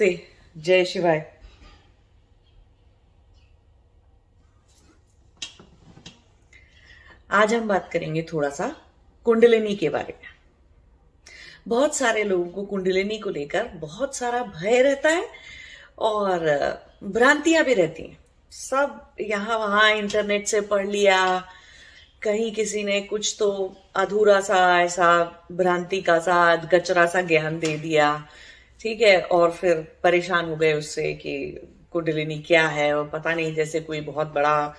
नमस्ते, जय शिवाय। आज हम बात करेंगे थोड़ा सा कुंडलिनी के बारे में। बहुत सारे लोगों को कुंडलिनी को लेकर बहुत सारा भय रहता है और भ्रांतियाँ भी रहती हैं। सब यहाँ वहाँ इंटरनेट से पढ़ लिया, कहीं किसी ने कुछ तो अधूरा सा ऐसा भ्रांति का सा गचरा सा ज्ञान दे दिया ठीक है, और फिर परेशान हो गए उससे कि कुंडलिनी क्या है, और पता नहीं जैसे कोई बहुत बड़ा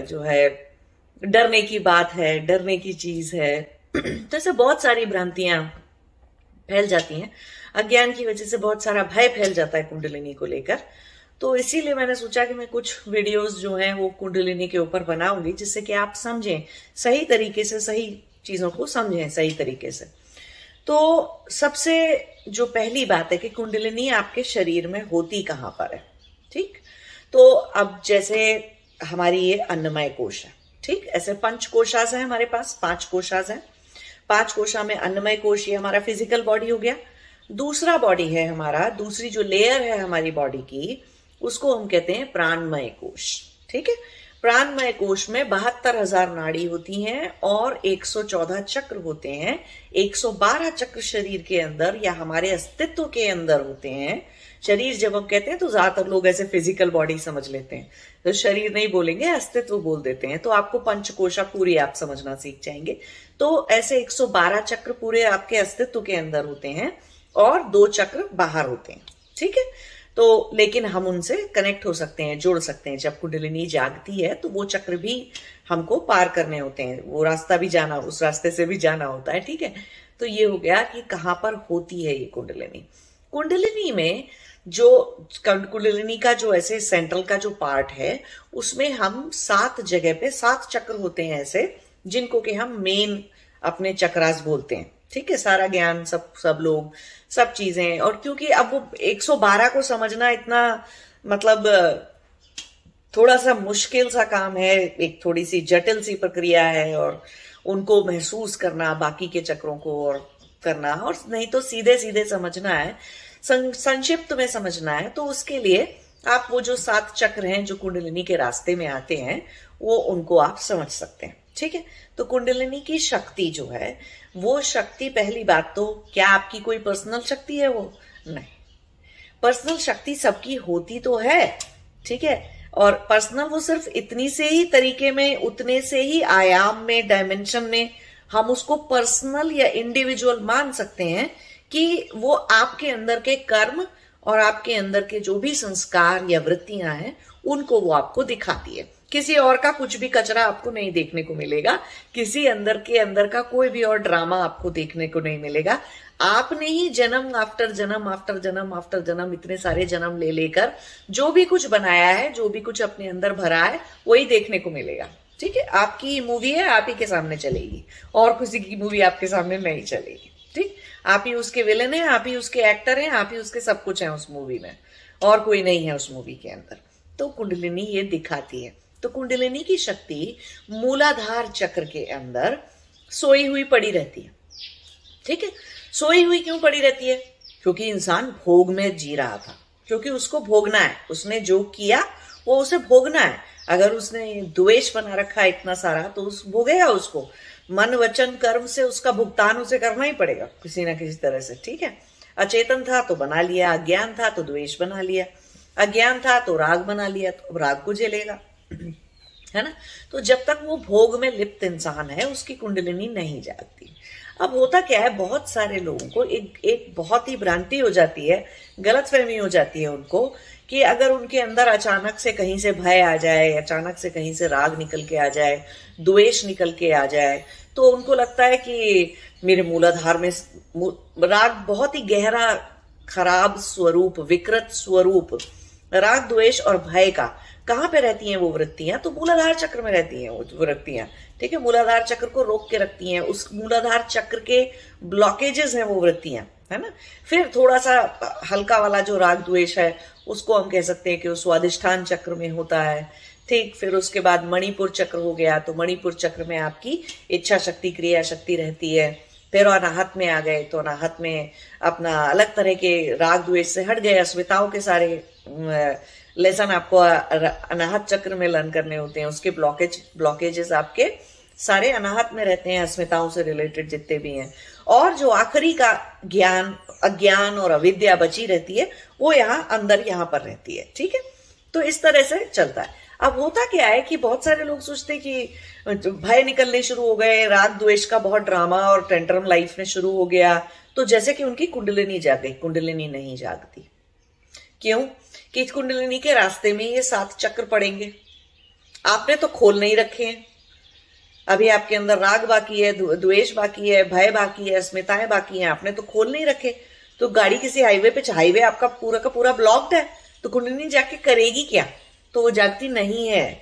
जो है, डरने की बात है, डरने की चीज़ है। तो ऐसे बहुत सारी भ्रांतियाँ फैल जाती हैं। अज्ञान की वजह से बहुत सारा भय फैल जाता है कुंडलिनी को लेकर। तो इसीलिए मैंने सोचा कि मैं कुछ वीडियोस जो हैं, वो कुंडलिनी के ऊपर बनाऊँगी, जिससे कि आप समझें, सही तरीके से सही चीज़ों को समझें, सही तरीके से। तो सबसे जो पहली बात है कि कुंडलिनी आपके शरीर में होती कहाँ पर है, ठीक? तो अब जैसे हमारी ये अन्नमय कोश है, ठीक? ऐसे पंच कोशास है हमारे पास, पाँच कोशास है। पाँच कोशा में अन्नमय कोश ये हमारा फ़िज़िकल बॉडी हो गया। दूसरा बॉडी है हमारा, दूसरी जो लेयर है हमारी बॉडी की, उसको हम कहते हैं प्राणमय कोश ठीक है? प्राणमय कोश में बहत्तर हज़ार नाड़ी होती हैं और 114 चक्र होते हैं। 112 चक्र शरीर के अंदर या हमारे अस्तित्व के अंदर होते हैं। शरीर जब हम कहते हैं तो ज़्यादातर लोग ऐसे फ़िज़िकल बॉडी समझ लेते हैं। तो शरीर नहीं बोलेंगे, अस्तित्व बोल देते हैं। तो आपको पंचकोशा पूरी आप समझना सीख जाएँगे। तो ऐसे 112 चक्र पूरे आपके अस्तित्व के अंदर होते हैं और दो चक्र बाहर होते हैं। ठीक है? तो लेकिन हम उनसे कनेक्ट हो सकते हैं, जुड़ सकते हैं। जब कुंडलिनी जागती है तो वो चक्र भी हमको पार करने होते हैं। वो रास्ता भी जाना, उस रास्ते से भी जाना होता है, ठीक है? तो ये हो गया कि कहाँ पर होती है ये कुंडलिनी। कुंडलिनी में जो, कुंडलिनी का जो ऐसे सेंट्रल का जो पार्ट है, उसमें हम सात जगह पे, सात चक्र होते हैं ऐसे, जिनको कि हम मेन अपने चक्रास बोलते हैं। ठीक है? सारा ज्ञान सब सब लोग सब चीज़ें और क्योंकि अब वो 112 को समझना इतना मतलब थोड़ा सा मुश्किल सा काम है, एक थोड़ी सी जटिल सी प्रक्रिया है और उनको महसूस करना, बाकी के चक्रों को और करना। और नहीं तो सीधे सीधे समझना है संक्षिप्त में समझना है तो उसके लिए आप वो जो सात चक्र हैं जो कुंडलिनी के रास्ते में आते हैं, वो उनको आप समझ सकते हैं। ठीक है? तो कुंडलिनी की शक्ति जो है, वो शक्ति पहली बात तो क्या आपकी कोई पर्सनल शक्ति है वो? नहीं। पर्सनल शक्ति सबकी होती तो है, ठीक है? और पर्सनल वो सिर्फ़ इतनी से ही तरीके में, उतने से ही आयाम में डायमेंशन में हम उसको पर्सनल या इंडिविजुअल मान सकते हैं कि वो आपके अंदर के कर्म और आपके अंदर के जो भी संस्कार या वृत्तियाँ हैं, उनको वो आपको दिखाती है। किसी और का कुछ भी कचरा आपको नहीं देखने को मिलेगा, किसी अंदर के अंदर का कोई भी और ड्रामा आपको देखने को नहीं मिलेगा। आपने ही जन्म आफ्टर जन्म आफ्टर जन्म आफ्टर जन्म इतने सारे जन्म ले लेकर जो भी कुछ बनाया है, जो भी कुछ अपने अंदर भरा है, वही देखने को मिलेगा। ठीक है? आपकी मूवी है, आप ही के सामने चलेगी। और किसी की मूवी आपके सामने नहीं चलेगी। ठीक? आप ही उसके विलन है, आप ही उसके एक्टर हैं, आप ही उसके सब कुछ है उस मूवी में। और कोई नहीं है उस मूवी के अंदर। तो कुंडलिनी ये दिखाती है। तो कुंडलिनी की शक्ति मूलाधार चक्र के अंदर सोई हुई पड़ी रहती है। ठीक है? सोई हुई क्यों पड़ी रहती है? क्योंकि इंसान भोग में जी रहा था। क्योंकि उसको भोगना है। उसने जो किया, वो उसे भोगना है। अगर उसने द्वेष बना रखा है इतना सारा तो उस भोगेगा उसको। मन, वचन, कर्म से उसका भुगतान उसे करना ही पड़ेगा, किसी ना किसी तरह से। ठीक है? अचेतन था तो बना लिया, अज्ञान था तो द्वेष बना लिया। अज्ञान था तो राग बना लिया तो राग को झेलेगा। है ना? तो जब तक वो भोग में लिप्त इंसान है, उसकी कुंडलिनी नहीं जागती। अब होता क्या है, बहुत सारे लोगों को एक एक बहुत ही भ्रांति हो जाती है गलत फहमी हो जाती है उनको, कि अगर उनके अंदर अचानक से कहीं से भय आ जाए, अचानक से कहीं से राग निकल के आ जाए, द्वेष निकल के आ जाए तो उनको लगता है कि मेरे मूलाधार में, राग बहुत ही गहरा, खराब स्वरूप, विकृत स्वरूप, राग, द्वेष और भय का कहाँ पे रहती हैं वो वृत्तियाँ? तो मूलाधार चक्र में रहती हैं वो वृत्तियाँ। ठीक है? मूलाधार चक्र को रोक के रखती हैं। उस मूलाधार चक्र के ब्लॉकेजेस हैं वो वृत्तियाँ, है ना? फिर थोड़ा सा हल्का वाला जो राग द्वेष है, उसको हम कह सकते हैं कि वो स्वादिष्ठान चक्र में होता है। ठीक? फिर उसके बाद मणिपुर चक्र हो गया तो मणिपुर चक्र में आपकी इच्छा शक्ति, क्रिया शक्ति रहती है। फिर अनाहत में आ गए तो अनाहत में अपना अलग तरह के राग द्वेष से हट गए, अस्मिताओं के सारे लेसन आपको अनाहत चक्र में लर्न करने होते हैं। उसके ब्लॉकेज ब्लॉकेजेस आपके सारे अनाहत में रहते हैं, अस्मिताओं से रिलेटेड जितने भी हैं। और जो आखिरी का ज्ञान, अज्ञान और अविद्या बची रहती है, वो यहाँ, अंदर यहाँ पर रहती है, ठीक है? तो इस तरह से चलता है। अब होता क्या है कि बहुत सारे लोग सोचते कि भय निकलने शुरू हो गए राग द्वेष का बहुत ड्रामा और टेंटरम लाइफ में शुरू हो गया। तो जैसे कि उनकी कुंडलिनी जाग गई कुंडलिनी नहीं जागती। क्यों? कि कुंडलिनी के रास्ते में ये सात चक्र पड़ेंगे। आपने तो खोल नहीं रखे हैं। अभी आपके अंदर राग बाकी है द्वेष बाकी है, भय बाकी है, अस्मिताएँ बाकी हैं, आपने तो खोल नहीं रखे। तो गाड़ी किसी हाईवे पे, हाईवे आपका पूरा का पूरा ब्लॉक्ड है। तो कुंडलिनी जाके करेगी क्या? तो वो जागती नहीं है।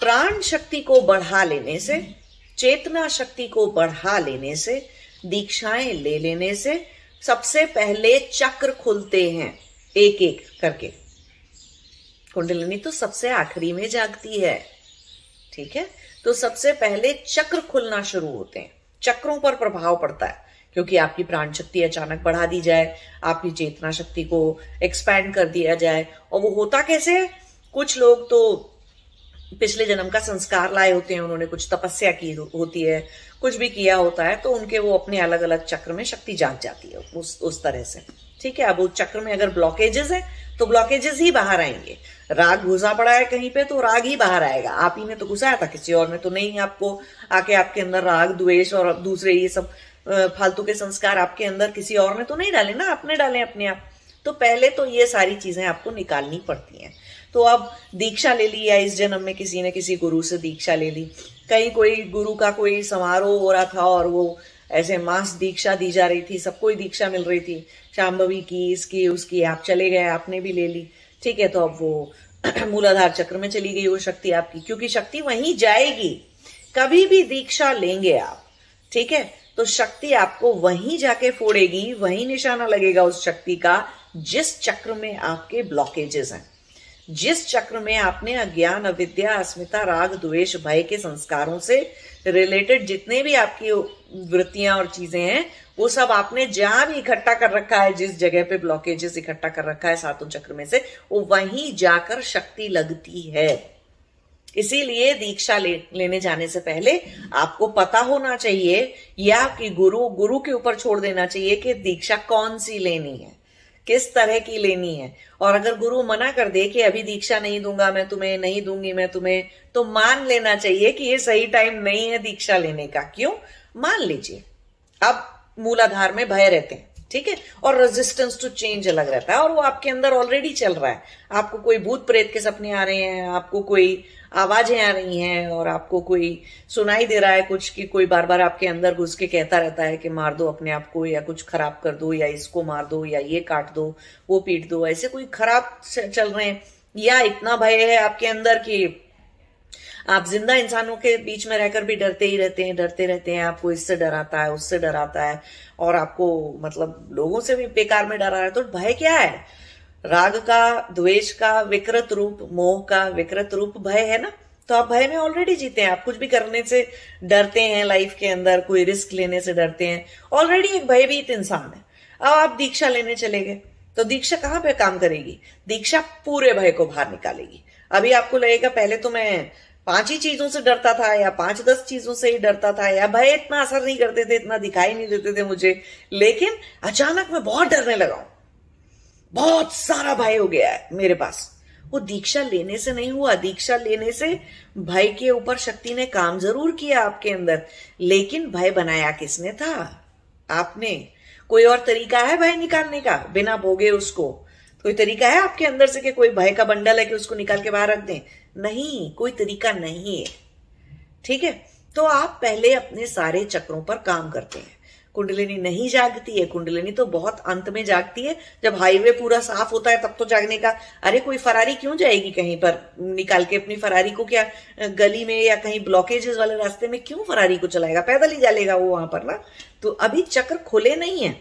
प्राण शक्ति को बढ़ा लेने से, चेतना शक्ति को बढ़ा लेने से, दीक्षाएँ ले लेने से सबसे पहले चक्र खुलते हैं एक एक करके। कुंडलिनी तो सबसे आखिरी में जागती है, ठीक है? तो सबसे पहले चक्र खुलना शुरू होते हैं। चक्रों पर प्रभाव पड़ता है, क्योंकि आपकी प्राण शक्ति अचानक बढ़ा दी जाए, आपकी चेतना शक्ति को एक्सपैंड कर दिया जाए, और वो होता कैसे है? कुछ लोग तो पिछले जन्म का संस्कार लाए होते हैं, उन्होंने कुछ तपस्या की होती है, कुछ भी किया होता है तो उनके वो अपने अलग अलग चक्र में शक्ति जाग जाती है, उस उस तरह से। ठीक है, अब उस चक्र में अगर ब्लॉकेजेस है तो ब्लॉकेजेस ही बाहर आएँगे। राग घुसा पड़ा है कहीं पे तो राग ही बाहर आएगा। आप ही ने तो घुसाया था किसी और ने तो नहीं आपको आके आपके अंदर राग, द्वेष और दूसरे ये सब फालतू के संस्कार आपके अंदर किसी और ने तो नहीं डाले ना, आपने डाले अपने आप। तो पहले तो ये सारी चीज़ें आपको निकालनी पड़ती हैं। तो अब दीक्षा ले ली या इस जन्म में किसी ने किसी गुरु से दीक्षा ले ली। कहीं कोई गुरु का कोई समारोह हो रहा था और वो ऐसे मास दीक्षा दी जा रही थी सबको ही दीक्षा मिल रही थी। शाम्भवी की, इसकी, उसकी, आप चले गए, आपने भी ले ली। ठीक है तो अब वो मूलाधार चक्र में चली गई वो शक्ति आपकी, क्योंकि शक्ति वहीं जाएगी। कभी भी दीक्षा लेंगे आप, ठीक है? तो शक्ति आपको वहीं जाके फोड़ेगी, वहीं निशाना लगेगा उस शक्ति का, जिस चक्र में आपके ब्लॉकेजेस हैं। जिस चक्र में आपने अज्ञान अविद्या अस्मिता राग द्वेष भय के संस्कारों से रिलेटेड जितने भी आपकी वृत्तियाँ और चीज़ें हैं वो सब आपने जहाँ भी इकट्ठा कर रखा है जिस जगह पे ब्लॉकेजेस इकट्ठा कर रखा है सातों चक्र में से वो वहीं जाकर शक्ति लगती है। इसीलिए दीक्षा ले, लेने जाने से पहले आपको पता होना चाहिए या कि गुरु गुरु के ऊपर छोड़ देना चाहिए कि दीक्षा कौन सी लेनी है। किस तरह की लेनी है। और अगर गुरु मना कर दे कि अभी दीक्षा नहीं दूँगा, मैं तुम्हें नहीं दूँगी, मैं तुम्हें तो मान लेना चाहिए कि ये सही टाइम नहीं है दीक्षा लेने का। क्यों? मान लीजिए अब मूलाधार में भय रहते हैं, ठीक है? और रेजिस्टेंस टू चेंज अलग रहता है और वो आपके अंदर ऑलरेडी चल रहा है। आपको कोई भूत प्रेत के सपने आ रहे हैं, आपको कोई आवाज़ें आ रही हैं और आपको कोई सुनाई दे रहा है कुछ कि कोई बार बार आपके अंदर घुस के कहता रहता है कि मार दो अपने आप को या कुछ खराब कर दो या इसको मार दो या ये काट दो, वो पीट दो। ऐसे कोई खराब चल रहे हैं? या इतना भय है आपके अंदर कि आप ज़िंदा इंसानों के बीच में रहकर भी डरते ही रहते हैं, डरते रहते हैं, आपको इससे डराता है, उससे डराता है और आपको मतलब लोगों से भी बेकार में डरा रहा है तो भय क्या है? राग का, द्वेष का, विकृत रूप, मोह का, विकृत रूप भय है ना? तो आप भय में ऑलरेडी जीते हैं। आप कुछ भी करने से डरते हैं लाइफ के अंदर, कोई रिस्क लेने से डरते हैं। ऑलरेडी एक भयभीत इंसान है। अब आप दीक्षा लेने चले गए। तो दीक्षा कहाँ पे काम करेगी? दीक्षा पूरे भय को बाहर निकालेगी। अभी आपको लगेगा, पहले तो मैं पाँच ही चीज़ों से डरता था या पाँच दस चीज़ों से ही डरता था या भय इतना असर नहीं करते थे, इतना दिखाई नहीं देते थे मुझे। लेकिन अचानक मैं बहुत डरने लगा हूँ। बहुत सारा भय हो गया है मेरे पास। वो दीक्षा लेने से नहीं हुआ, दीक्षा लेने से भय के ऊपर शक्ति ने काम ज़रूर किया आपके अंदर, लेकिन भय बनाया किसने था? आपने। कोई और तरीका है भय निकालने का? बिना भोगे उसको। कोई तरीका है आपके अंदर से कि कोई भय का बंडल है कि उसको निकाल के बाहर रख दें? नहीं, कोई तरीका नहीं है। ठीक है? तो आप पहले अपने सारे चक्रों पर काम करते हैं। कुंडलिनी नहीं जागती है। कुंडलिनी तो बहुत अंत में जागती है। जब हाईवे पूरा साफ़ होता है तब तो जागने का। अरे, कोई फरारी क्यों जाएगी कहीं पर? निकाल के अपनी फरारी को क्या, गली में या कहीं ब्लॉकेजेस वाले रास्ते में क्यों फरारी को चलाएगा? पैदल ही जालेगा वो वहाँ पर ना? तो अभी चक्र खुले नहीं है।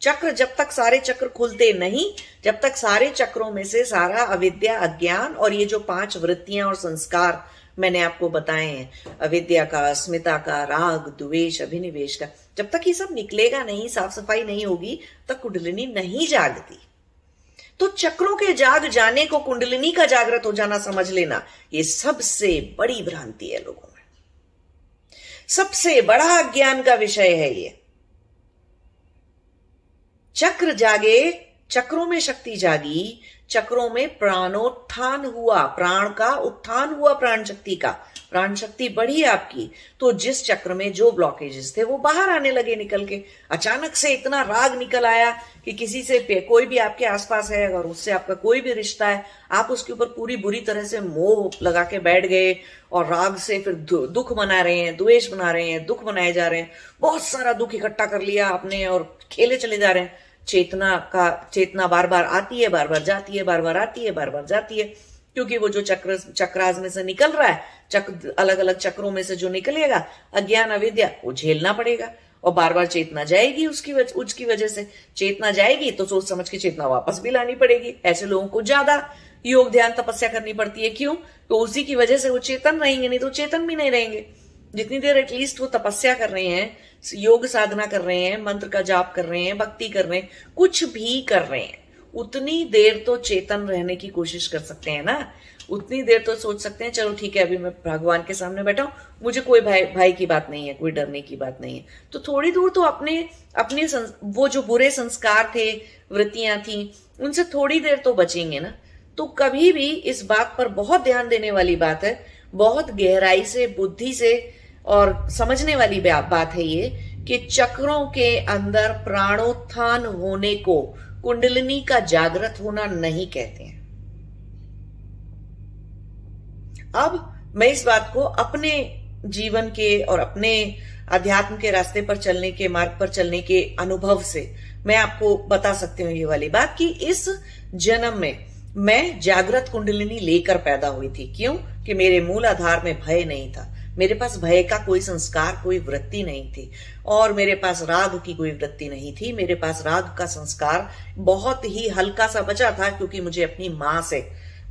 चक्र जब तक सारे चक्र खुलते नहीं, जब तक सारे चक्रों में से सारा अविद्या, अज्ञान और ये जो पाँच वृत्तियाँ और संस्कार मैंने आपको बताए हैं, अविद्या का, अस्मिता का, राग, द्वेष, अभिनिवेश का जब तक ये सब निकलेगा नहीं साफ़ सफ़ाई नहीं होगी तो कुंडलिनी नहीं जागती। तो चक्रों के जाग जाने को कुंडलिनी का जागृत हो जाना समझ लेना, ये सबसे बड़ी भ्रांति है लोगों में। सबसे बड़ा अज्ञान का विषय है ये। चक्र जागे चक्रों में शक्ति जागी, चक्रों में प्राणोत्थान हुआ, प्राण का उत्थान हुआ प्राण शक्ति का। प्राण शक्ति बढ़ी आपकी। तो जिस चक्र में जो ब्लॉकेजेस थे, वो बाहर आने लगे निकल के। अचानक से इतना राग निकल आया कि किसी से कोई भी आपके आसपास है, अगर उससे आपका कोई भी रिश्ता है, आप उसके ऊपर पूरी बुरी तरह से मोह लगा के बैठ गए और राग से फिर दुख मना रहे हैं, द्वेष बना रहे हैं, दुख मनाए जा रहे हैं। बहुत सारा दुख इकट्ठा कर लिया आपने और खेले चले जा रहे हैं। चेतना का, चेतना बार बार आती है बार बार जाती है बार बार आती है बार बार जाती है, क्योंकि वो जो चक्र चक्राज में से निकल रहा है, चक्र अलग अलग चक्रों में से जो निकलेगा, अज्ञान, अविद्या, वो झेलना पड़ेगा, और बार बार चेतना जाएगी उसकी वजह उसकी वजह से। चेतना जाएगी तो सोच समझ के चेतना वापस भी लानी पड़ेगी, ऐसे लोगों को ज़्यादा योग, ध्यान, तपस्या करनी पड़ती है, क्यों? तो उसी की वजह से वो चेतन रहेंगे, नहीं तो चेतन भी नहीं रहेंगे। जितनी देर एटलीस्ट वो तपस्या कर रहे हैं, योग साधना कर रहे हैं, मंत्र का जाप कर रहे हैं, भक्ति कर रहे हैं, कुछ भी कर रहे हैं, उतनी देर तो चेतन रहने की कोशिश कर सकते हैं ना? उतनी देर तो सोच सकते हैं, चलो ठीक है, अभी मैं भगवान के सामने बैठा हूँ, मुझे कोई भाई भाई की बात नहीं है, कोई डरने की बात नहीं है। तो थोड़ी दूर तो अपने अपने वो जो बुरे संस्कार थे, वृत्तियाँ थी, उनसे थोड़ी देर तो बचेंगे ना? तो कभी भी इस बात पर बहुत ध्यान देने वाली बात है बहुत गहराई से, बुद्धि से और समझने वाली बात है ये कि चक्रों के अंदर प्राणोत्थान होने को कुंडलिनी का जागृत होना नहीं कहते हैं। अब मैं इस बात को अपने जीवन के और अपने अध्यात्म के रास्ते पर चलने के, मार्ग पर चलने के अनुभव से मैं आपको बता सकती हूँ ये वाली बात कि इस जन्म में मैं जागृत कुंडलिनी लेकर पैदा हुई थी। क्यों? कि मेरे मूल आधार में भय नहीं था। मेरे पास भय का कोई संस्कार, कोई वृत्ति नहीं थी। और मेरे पास राग की कोई वृत्ति नहीं थी। मेरे पास राग का संस्कार बहुत ही हल्का सा बचा था क्योंकि मुझे अपनी माँ से,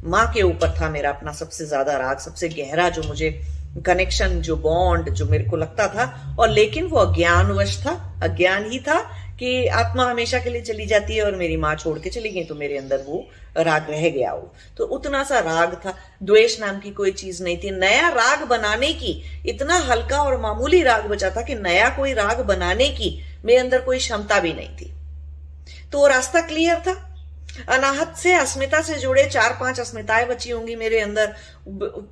माँ के ऊपर था मेरा अपना सबसे ज़्यादा राग, सबसे गहरा जो मुझे कनेक्शन जो बॉन्ड जो मेरे को लगता था। और लेकिन वो अज्ञानवश था, अज्ञान ही था। कि आत्मा हमेशा के लिए चली जाती है और मेरी माँ छोड़ के चली गई तो मेरे अंदर वो राग रह गया वो। तो उतना सा राग था। द्वेष नाम की कोई चीज़ नहीं थी। नया राग बनाने की, इतना हल्का और मामूली राग बचा था कि नया कोई राग बनाने की मेरे अंदर कोई क्षमता भी नहीं थी। तो वो रास्ता क्लियर था। अनाहत से अस्मिता से जुड़े चार पाँच अस्मिताएँ बची होंगी मेरे अंदर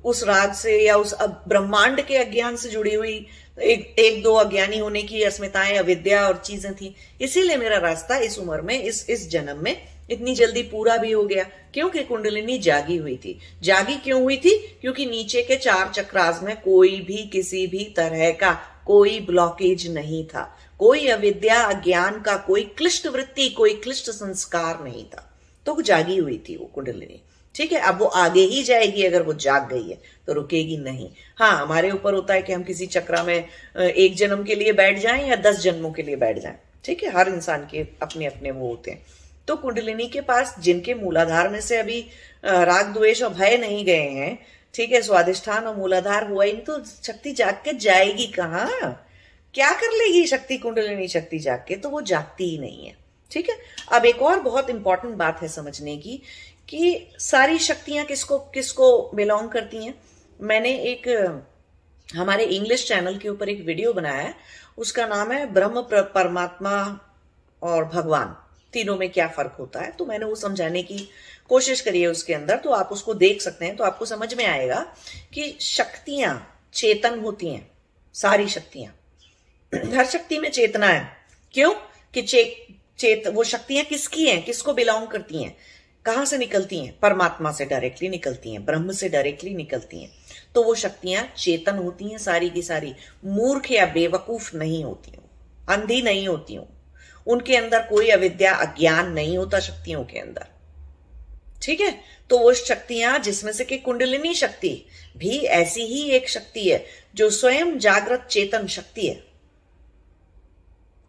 उस राज से या उस ब्रह्मांड के अज्ञान से जुड़ी हुई, एक एक दो अज्ञानी होने की अस्मिताएँ, अविद्या और चीज़ें थी। इसीलिए मेरा रास्ता इस उम्र में, इस इस जन्म में इतनी जल्दी पूरा भी हो गया, क्योंकि कुंडलिनी जागी हुई थी। जागी क्यों हुई थी? क्योंकि नीचे के चार चक्रास में कोई भी किसी भी तरह का कोई ब्लॉकेज नहीं था। कोई अविद्या, अज्ञान का कोई क्लिष्ट वृत्ति, कोई क्लिष्ट संस्कार नहीं था। तो जागी हुई थी वो कुंडलिनी। ठीक है, अब वो आगे ही जाएगी अगर वो जाग गई है तो रुकेगी नहीं। हाँ हमारे ऊपर होता है कि हम किसी चक्रा में एक जन्म के लिए बैठ जाएँ या दस जन्मों के लिए बैठ जाएँ। ठीक है, हर इंसान के अपने अपने वो होते हैं। तो कुंडलिनी के पास, जिनके मूलाधार में से अभी राग, द्वेष और भय नहीं गए हैं, ठीक है स्वादिष्ठान और मूलाधार हुआ ही नहीं तो शक्ति जाग के जाएगी कहाँ? क्या कर लेगी शक्ति, कुंडलिनी? शक्ति जाग के तो वो जागती ही नहीं है। ठीक है? अब एक और बहुत इंपॉर्टेंट बात है समझने की कि सारी शक्तियाँ किसको किसको बिलोंग करती हैं? मैंने एक हमारे इंग्लिश चैनल के ऊपर एक वीडियो बनाया है। उसका नाम है ब्रह्म परमात्मा और भगवान। तीनों में क्या फ़र्क होता है? तो मैंने वो समझाने की कोशिश करी है उसके अंदर। तो आप उसको देख सकते हैं। तो आपको समझ में आएगा कि शक्तियाँ चेतन होती हैं। सारी शक्तियाँ। हर शक्ति में चेतना है। क्यों? कि चे, चेत, वो शक्तियाँ किसकी हैं? किसको बिलोंग करती हैं? कहाँ से निकलती हैं? परमात्मा से डायरेक्टली निकलती हैं, ब्रह्म से डायरेक्टली निकलती हैं। तो वो शक्तियाँ चेतन होती हैं सारी की सारी, मूर्ख या बेवकूफ़ नहीं होती हूँ, अंधी नहीं होती हूँ। उनके अंदर कोई अविद्या, अज्ञान नहीं होता शक्तियों के अंदर। ठीक है? तो वो शक्तियाँ जिसमें से कि कुंडलिनी शक्ति भी ऐसी ही एक शक्ति है, जो स्वयं जागृत चेतन शक्ति है।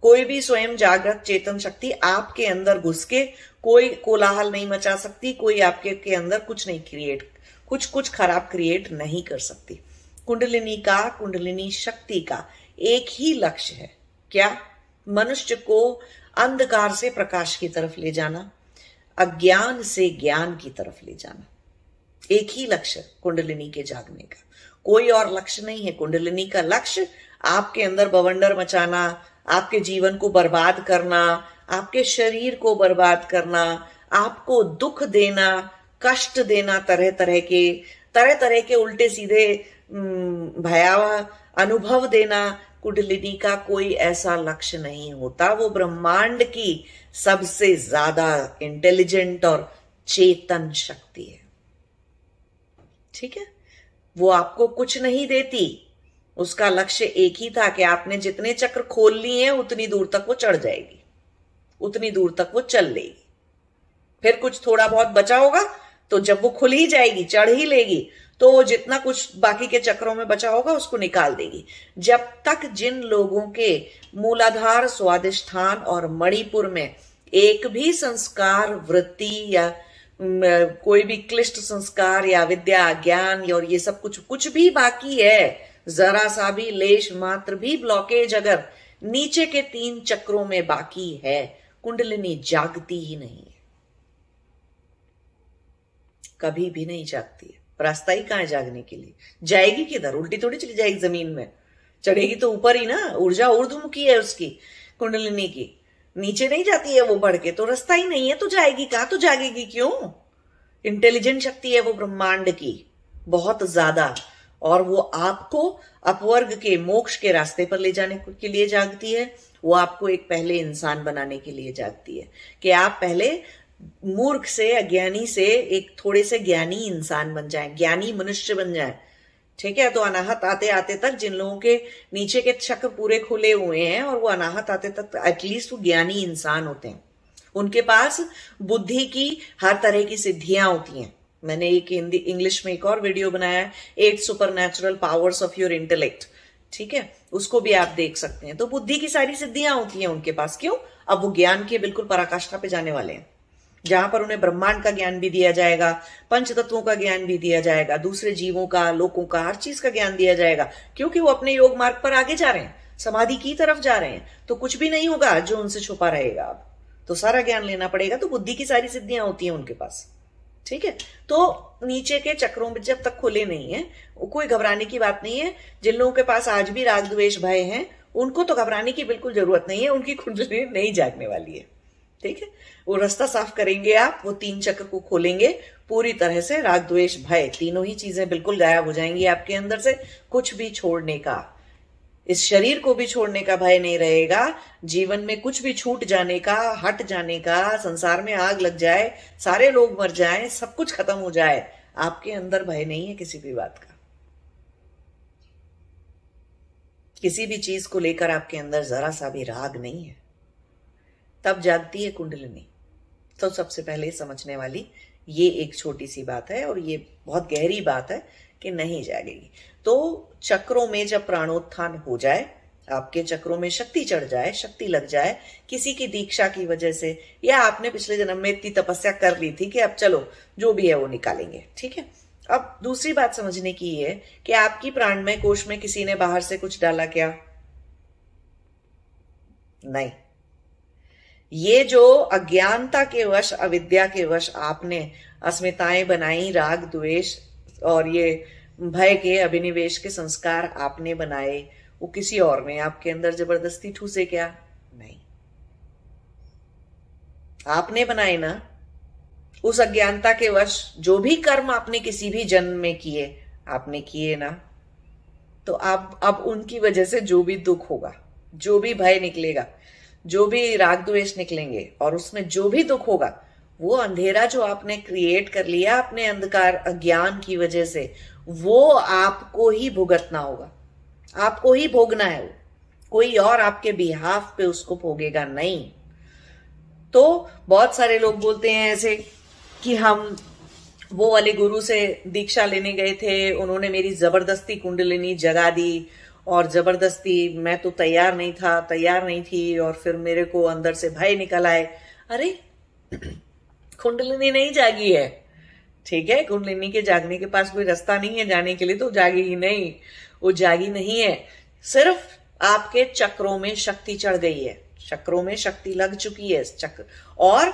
कोई भी स्वयं जागृत चेतन शक्ति आपके अंदर घुस के कोई कोलाहल नहीं मचा सकती, कोई आपके के अंदर कुछ नहीं क्रिएट कुछ कुछ खराब क्रिएट नहीं कर सकती। कुंडलिनी का, कुंडलिनी शक्ति का एक ही लक्ष्य है। क्या? मनुष्य को अंधकार से प्रकाश की तरफ़ ले जाना, अज्ञान से ज्ञान की तरफ़ ले जाना। एक ही लक्ष्य कुंडलिनी के जागने का। कोई और लक्ष्य नहीं है। कुंडलिनी का लक्ष्य आपके अंदर बवंडर मचाना आपके जीवन को बर्बाद करना, आपके शरीर को बर्बाद करना, आपको दुख देना, कष्ट देना तरह तरह के तरह तरह के उल्टे सीधे भयावह अनुभव देना कुंडलिनी का कोई ऐसा लक्ष्य नहीं होता। वो ब्रह्मांड की सबसे ज़्यादा इंटेलिजेंट और चेतन शक्ति है। ठीक है? वो आपको कुछ नहीं देती। उसका लक्ष्य एक ही था कि आपने जितने चक्र खोल लिए हैं, उतनी दूर तक वो चढ़ जाएगी। उतनी दूर तक वो चल लेगी। फिर कुछ थोड़ा बहुत बचा होगा तो जब वो खुल ही जाएगी, चढ़ ही लेगी तो वो जितना कुछ बाकी के चक्रों में बचा होगा, उसको निकाल देगी। जब तक जिन लोगों के मूलाधार, स्वादिष्ठान और मणिपुर में एक भी संस्कार, वृत्ति या कोई भी क्लिष्ट संस्कार या विद्या, ज्ञान और ये सब कुछ कुछ भी बाकी है जरा सा भी लेश मात्र भी ब्लॉकेज अगर नीचे के तीन चक्रों में बाकी है, कुंडलिनी जागती ही नहीं है। कभी भी नहीं जागती है। रास्ता ही कहाँ जागने के लिए? जाएगी किधर? उल्टी थोड़ी चली जाएगी ज़मीन में। चढ़ेगी तो ऊपर ही ना, ऊर्जा ऊर्धमुखी है उसकी, कुंडलिनी की। नीचे नहीं जाती है वो बढ़ के तो रास्ता ही नहीं है तो जाएगी कहा? तो जागेगी क्यों? इंटेलिजेंट शक्ति है वो ब्रह्मांड की, बहुत ज़्यादा। और वो आपको अपवर्ग के मोक्ष के रास्ते पर ले जाने के लिए जागती है। वो आपको एक पहले इंसान बनाने के लिए जागती है। कि आप पहले मूर्ख से, अज्ञानी से एक थोड़े से ज्ञानी इंसान बन जाए, ज्ञानी मनुष्य बन जाए। ठीक है? तो अनाहत आते आते तक जिन लोगों के नीचे के चक्र पूरे खुले हुए हैं और वो अनाहत आते तक एटलीस्ट वो ज्ञानी इंसान होते हैं। उनके पास बुद्धि की हर तरह की सिद्धियाँ होती हैं। मैंने एक हिंदी, इंग्लिश में एक और वीडियो बनाया है eight supernatural powers of your intellect ठीक है? उसको भी आप देख सकते हैं। तो बुद्धि की सारी सिद्धियाँ होती हैं उनके पास। क्यों? अब वो ज्ञान के बिल्कुल पराकाष्ठा पे जाने वाले हैं। जहाँ पर उन्हें ब्रह्मांड का ज्ञान भी दिया जाएगा पंच तत्वों का ज्ञान भी दिया जाएगा, दूसरे जीवों का लोगों का, हर चीज़ का ज्ञान दिया जाएगा। क्योंकि वो अपने योग मार्ग पर आगे जा रहे हैं, समाधि की तरफ़ जा रहे हैं तो कुछ भी नहीं होगा जो उनसे छुपा रहेगा अब। तो सारा ज्ञान लेना पड़ेगा तो बुद्धि की सारी सिद्धियाँ होती हैं उनके पास। ठीक है? तो नीचे के चक्रों में जब तक खुले नहीं है, कोई घबराने की बात नहीं है। जिन लोगों के पास आज भी राग द्वेष भय है, उनको तो घबराने की बिल्कुल ज़रूरत नहीं है, उनकी कुंडली नहीं जागने वाली है। ठीक है? वो रास्ता साफ़ करेंगे आप, वो तीन चक्र को खोलेंगे, पूरी तरह से राग द्वेष भय, तीनों ही चीज़ें बिल्कुल गायब हो जाएँगी आपके अंदर से, कुछ भी छोड़ने का। इस शरीर को भी छोड़ने का भय नहीं रहेगा। जीवन में कुछ भी छूट जाने का, हट जाने का, संसार में आग लग जाए, सारे लोग मर जाए, सब कुछ खत्म हो जाए, आपके अंदर भय नहीं है किसी भी बात का। किसी भी चीज़ को लेकर आपके अंदर जरा सा भी राग नहीं है। तब जागती है कुंडलिनी। तो सबसे पहले समझने वाली, ये एक छोटी सी बात है और ये बहुत गहरी बात है कि नहीं जागेगी। तो चक्रों में जब प्राणोत्थान हो जाए, आपके चक्रों में शक्ति चढ़ जाए, शक्ति लग जाए, किसी की दीक्षा की वजह से, या आपने पिछले जन्म में इतनी तपस्या कर ली थी कि अब चलो, जो भी है वो निकालेंगे, ठीक है? अब दूसरी बात समझने की है कि आपकी प्राणमय कोष में किसी ने बाहर से कुछ डाला क्या? नहीं। ये जो अज्ञानता के वश, अविद्या के वश आपने अस्मिताएँ बनाई, राग, द्वेष और ये भय के अभिनिवेश के संस्कार आपने बनाए, वो किसी और ने? आपके अंदर ज़बरदस्ती ठूसे क्या? नहीं। आपने बनाए ना? उस अज्ञानता के वश जो भी कर्म आपने किसी भी जन्म में किए, आपने किए ना? तो आप, अब उनकी वजह से जो भी दुख होगा, जो भी भय निकलेगा, जो भी राग द्वेष निकलेंगे और उसमें जो भी दुख होगा वो अंधेरा जो आपने क्रिएट कर लिया अपने अंधकार अज्ञान की वजह से, वो आपको ही भुगतना होगा। आपको ही भोगना है वो। कोई और आपके बिहाफ पे उसको भोगेगा नहीं। तो बहुत सारे लोग बोलते हैं ऐसे कि हम वो वाले गुरु से दीक्षा लेने गए थे, उन्होंने मेरी ज़बरदस्ती कुंडलिनी जगा दी और ज़बरदस्ती मैं तो तैयार नहीं था, तैयार नहीं थी और फिर मेरे को अंदर से भय निकल आए। अरे कुंडलिनी नहीं जागी है। ठीक है? कुंडलिनी के जागने के पास कोई रास्ता नहीं है जाने के लिए तो जागेगी नहीं। वो जागी नहीं है। सिर्फ़ आपके चक्रों में शक्ति चढ़ गई है। चक्रों में शक्ति लग चुकी है चक्र। और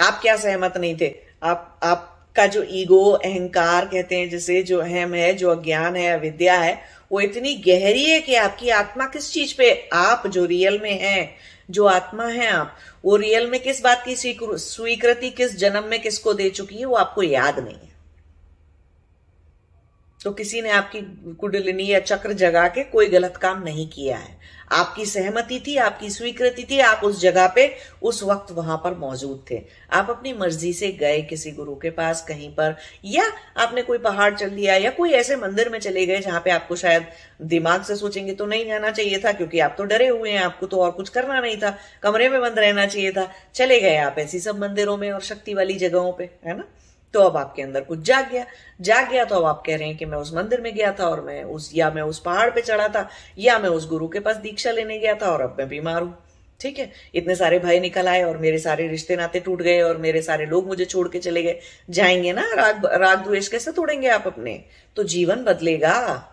आप क्या सहमत नहीं थे? आप आपका जो ईगो, अहंकार कहते हैं जिसे, जो अहम है, जो अज्ञान है, अविद्या है, वो इतनी गहरी है कि आपकी आत्मा किस चीज़ पे? आप जो रियल में है जो आत्मा है आप, वो रियल में किस बात की स्वीकृति किस जन्म में किसको दे चुकी है, वो आपको याद नहीं है। तो किसी ने आपकी कुंडलिनी या चक्र जगा के कोई गलत काम नहीं किया है। आपकी सहमति थी, आपकी स्वीकृति थी, आप उस जगह पे, उस वक्त वहाँ पर मौजूद थे। आप अपनी मर्ज़ी से गए किसी गुरु के पास कहीं पर, या आपने कोई पहाड़ चल लिया, या कोई ऐसे मंदिर में चले गए जहाँ पे आपको शायद दिमाग से सोचेंगे तो नहीं जाना चाहिए था, क्योंकि आप तो डरे हुए हैं, आपको तो और कुछ करना नहीं था, कमरे में बंद रहना चाहिए था। चले गए आप ऐसी सब मंदिरों में और शक्ति वाली जगहों पर है ना? तो अब आपके अंदर कुछ जाग गया। जाग गया तो अब आप कह रहे हैं कि मैं उस मंदिर में गया था और मैं उस, या मैं उस पहाड़ पे चढ़ा था, या मैं उस गुरु के पास दीक्षा लेने गया था और अब मैं बीमार हूँ। ठीक है? इतने सारे भाई निकल आए और मेरे सारे रिश्ते नाते टूट गए और मेरे सारे लोग मुझे छोड़ के चले गए। जाएँगे ना राग राग द्वेष, कैसे तोड़ेंगे आप अपने? तो जीवन बदलेगा।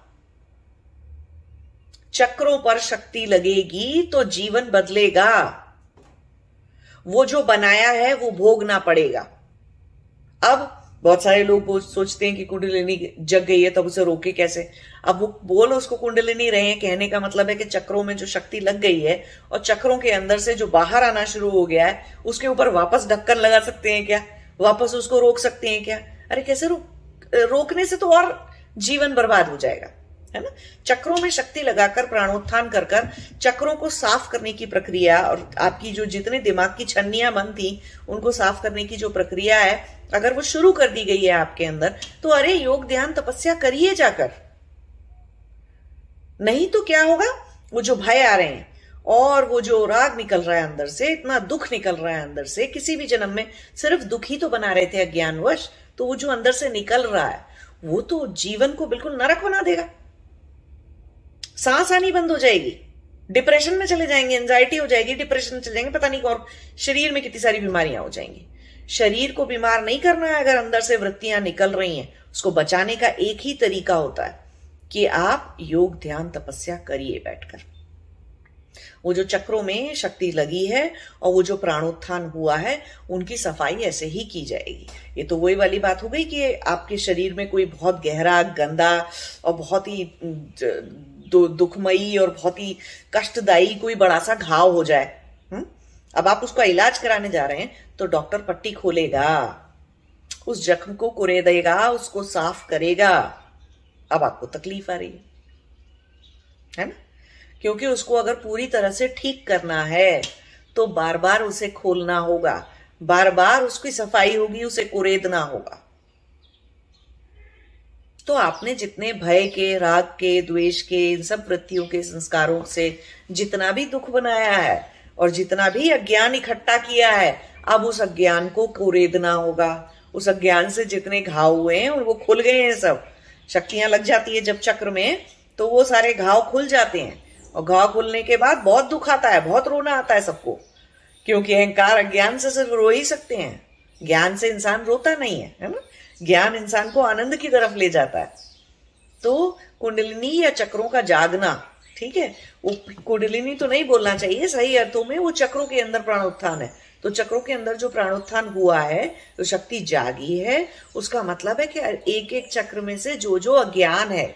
चक्रों पर शक्ति लगेगी तो जीवन बदलेगा। वो जो बनाया है वो भोगना पड़ेगा। अब बहुत सारे लोग सोचते हैं कि कुंडलिनी जग गई है तब उसे रोके कैसे? अब वो बोल, उसको कुंडलिनी रहे हैं, कहने का मतलब है कि चक्रों में जो शक्ति लग गई है और चक्रों के अंदर से जो बाहर आना शुरू हो गया है, उसके ऊपर वापस ढक्कन लगा सकते हैं क्या? वापस उसको रोक सकते हैं क्या? अरे कैसे रोक, रोकने से तो और जीवन बर्बाद हो जाएगा। है ना? चक्रों में शक्ति लगाकर, प्राणोत्थान कर कर, चक्रों को साफ़ करने की प्रक्रिया और आपकी जो जितने दिमाग की छन्नियाँ बंद थी, उनको साफ़ करने की जो प्रक्रिया है, अगर वो शुरू कर दी गई है आपके अंदर तो अरे योग, ध्यान, तपस्या करिए जाकर। नहीं तो क्या होगा? वो जो भय आ रहे हैं, और वो जो राग निकल रहा है अंदर से, इतना दुख निकल रहा है अंदर से, किसी भी जन्म में सिर्फ़ दुख ही तो बना रहे थे अज्ञानवश तो वो जो अंदर से निकल रहा है, वो तो जीवन को बिल्कुल नरक बना देगा। सांस आनी बंद हो जाएगी। डिप्रेशन में चले जाएँगे एंजाइटी हो जाएगी डिप्रेशन में चले जाएँगे, पता नहीं और शरीर में कितनी सारी बीमारियाँ हो जाएँगी। शरीर को बीमार नहीं करना है अगर अंदर से वृत्तियाँ निकल रही हैं। उसको बचाने का एक ही तरीका होता है कि आप योग, ध्यान, तपस्या करिए बैठकर। वो जो चक्रों में शक्ति लगी है और वो जो प्राणोत्थान हुआ है, उनकी सफ़ाई ऐसे ही की जाएगी। ये तो वही वाली बात हो गई कि आपके शरीर में कोई बहुत गहरा, गंदा और बहुत ही दुखमयी और बहुत ही कष्टदायी कोई बड़ा सा घाव हो जाए हुँ? अब आप उसका इलाज कराने जा रहे हैं तो डॉक्टर पट्टी खोलेगा, उस जख्म को कुरेदेगा, उसको साफ़ करेगा। अब आपको तकलीफ़ आ रही है है ना? क्योंकि उसको अगर पूरी तरह से ठीक करना है तो बार बार उसे खोलना होगा, बार बार उसकी सफ़ाई होगी, उसे कुरेदना होगा। तो आपने जितने भय के, राग के, द्वेष के, इन सब वृत्तियों के, संस्कारों से जितना भी दुख बनाया है और जितना भी अज्ञान इकट्ठा किया है, अब उस अज्ञान को कुरेदना होगा। उस अज्ञान से जितने घाव हुए हैं, और वो खुल गए हैं सब। शक्तियाँ लग जाती है जब चक्र में तो वो सारे घाव खुल जाते हैं। और घाव खुलने के बाद बहुत दुख आता है, बहुत रोना आता है सबको। क्योंकि अहंकार अज्ञान से सिर्फ़ रो ही सकते हैं। ज्ञान से इंसान रोता नहीं है है ना? ज्ञान इंसान को आनंद की तरफ़ ले जाता है। तो कुंडलिनी या चक्रों का जागना, ठीक है? वो कुंडलिनी तो नहीं बोलना चाहिए, सही अर्थों में वो चक्रों के अंदर प्राणोत्थान है। तो चक्रों के अंदर जो प्राणोत्थान हुआ है तो शक्ति जागी है, उसका मतलब है कि एक एक चक्र में से जो जो अज्ञान है,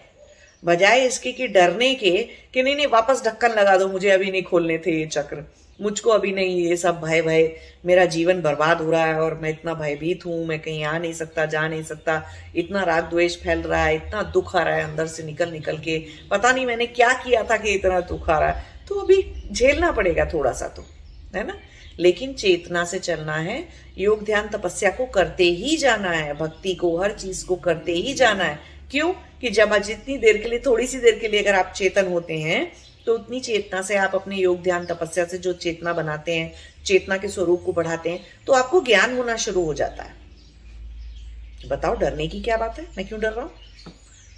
बजाय इसके कि डरने के कि नहीं नहीं, वापस ढक्कन लगा दो, मुझे अभी नहीं खोलने थे ये चक्र। मुझको अभी नहीं ये सब भय भय। मेरा जीवन बर्बाद हो रहा है और मैं इतना भयभीत हूँ, मैं कहीं आ नहीं सकता, जा नहीं सकता। इतना राग द्वेष फैल रहा है, इतना दुख आ रहा है अंदर से निकल निकल के। पता नहीं मैंने क्या किया था कि इतना दुख आ रहा है। तो अभी झेलना पड़ेगा थोड़ा सा तो है ना? लेकिन चेतना से चलना है, योग ध्यान तपस्या को करते ही जाना है, भक्ति को, हर चीज़ को करते ही जाना है। क्यों? कि जब जितनी देर के लिए, थोड़ी सी देर के लिए अगर आप चेतन होते हैं तो उतनी चेतना से आप अपने योग, ध्यान, तपस्या से जो चेतना बनाते हैं, चेतना के स्वरूप को बढ़ाते हैं तो आपको ज्ञान होना शुरू हो जाता है। बताओ, डरने की क्या बात है? मैं क्यों डर रहा हूँ?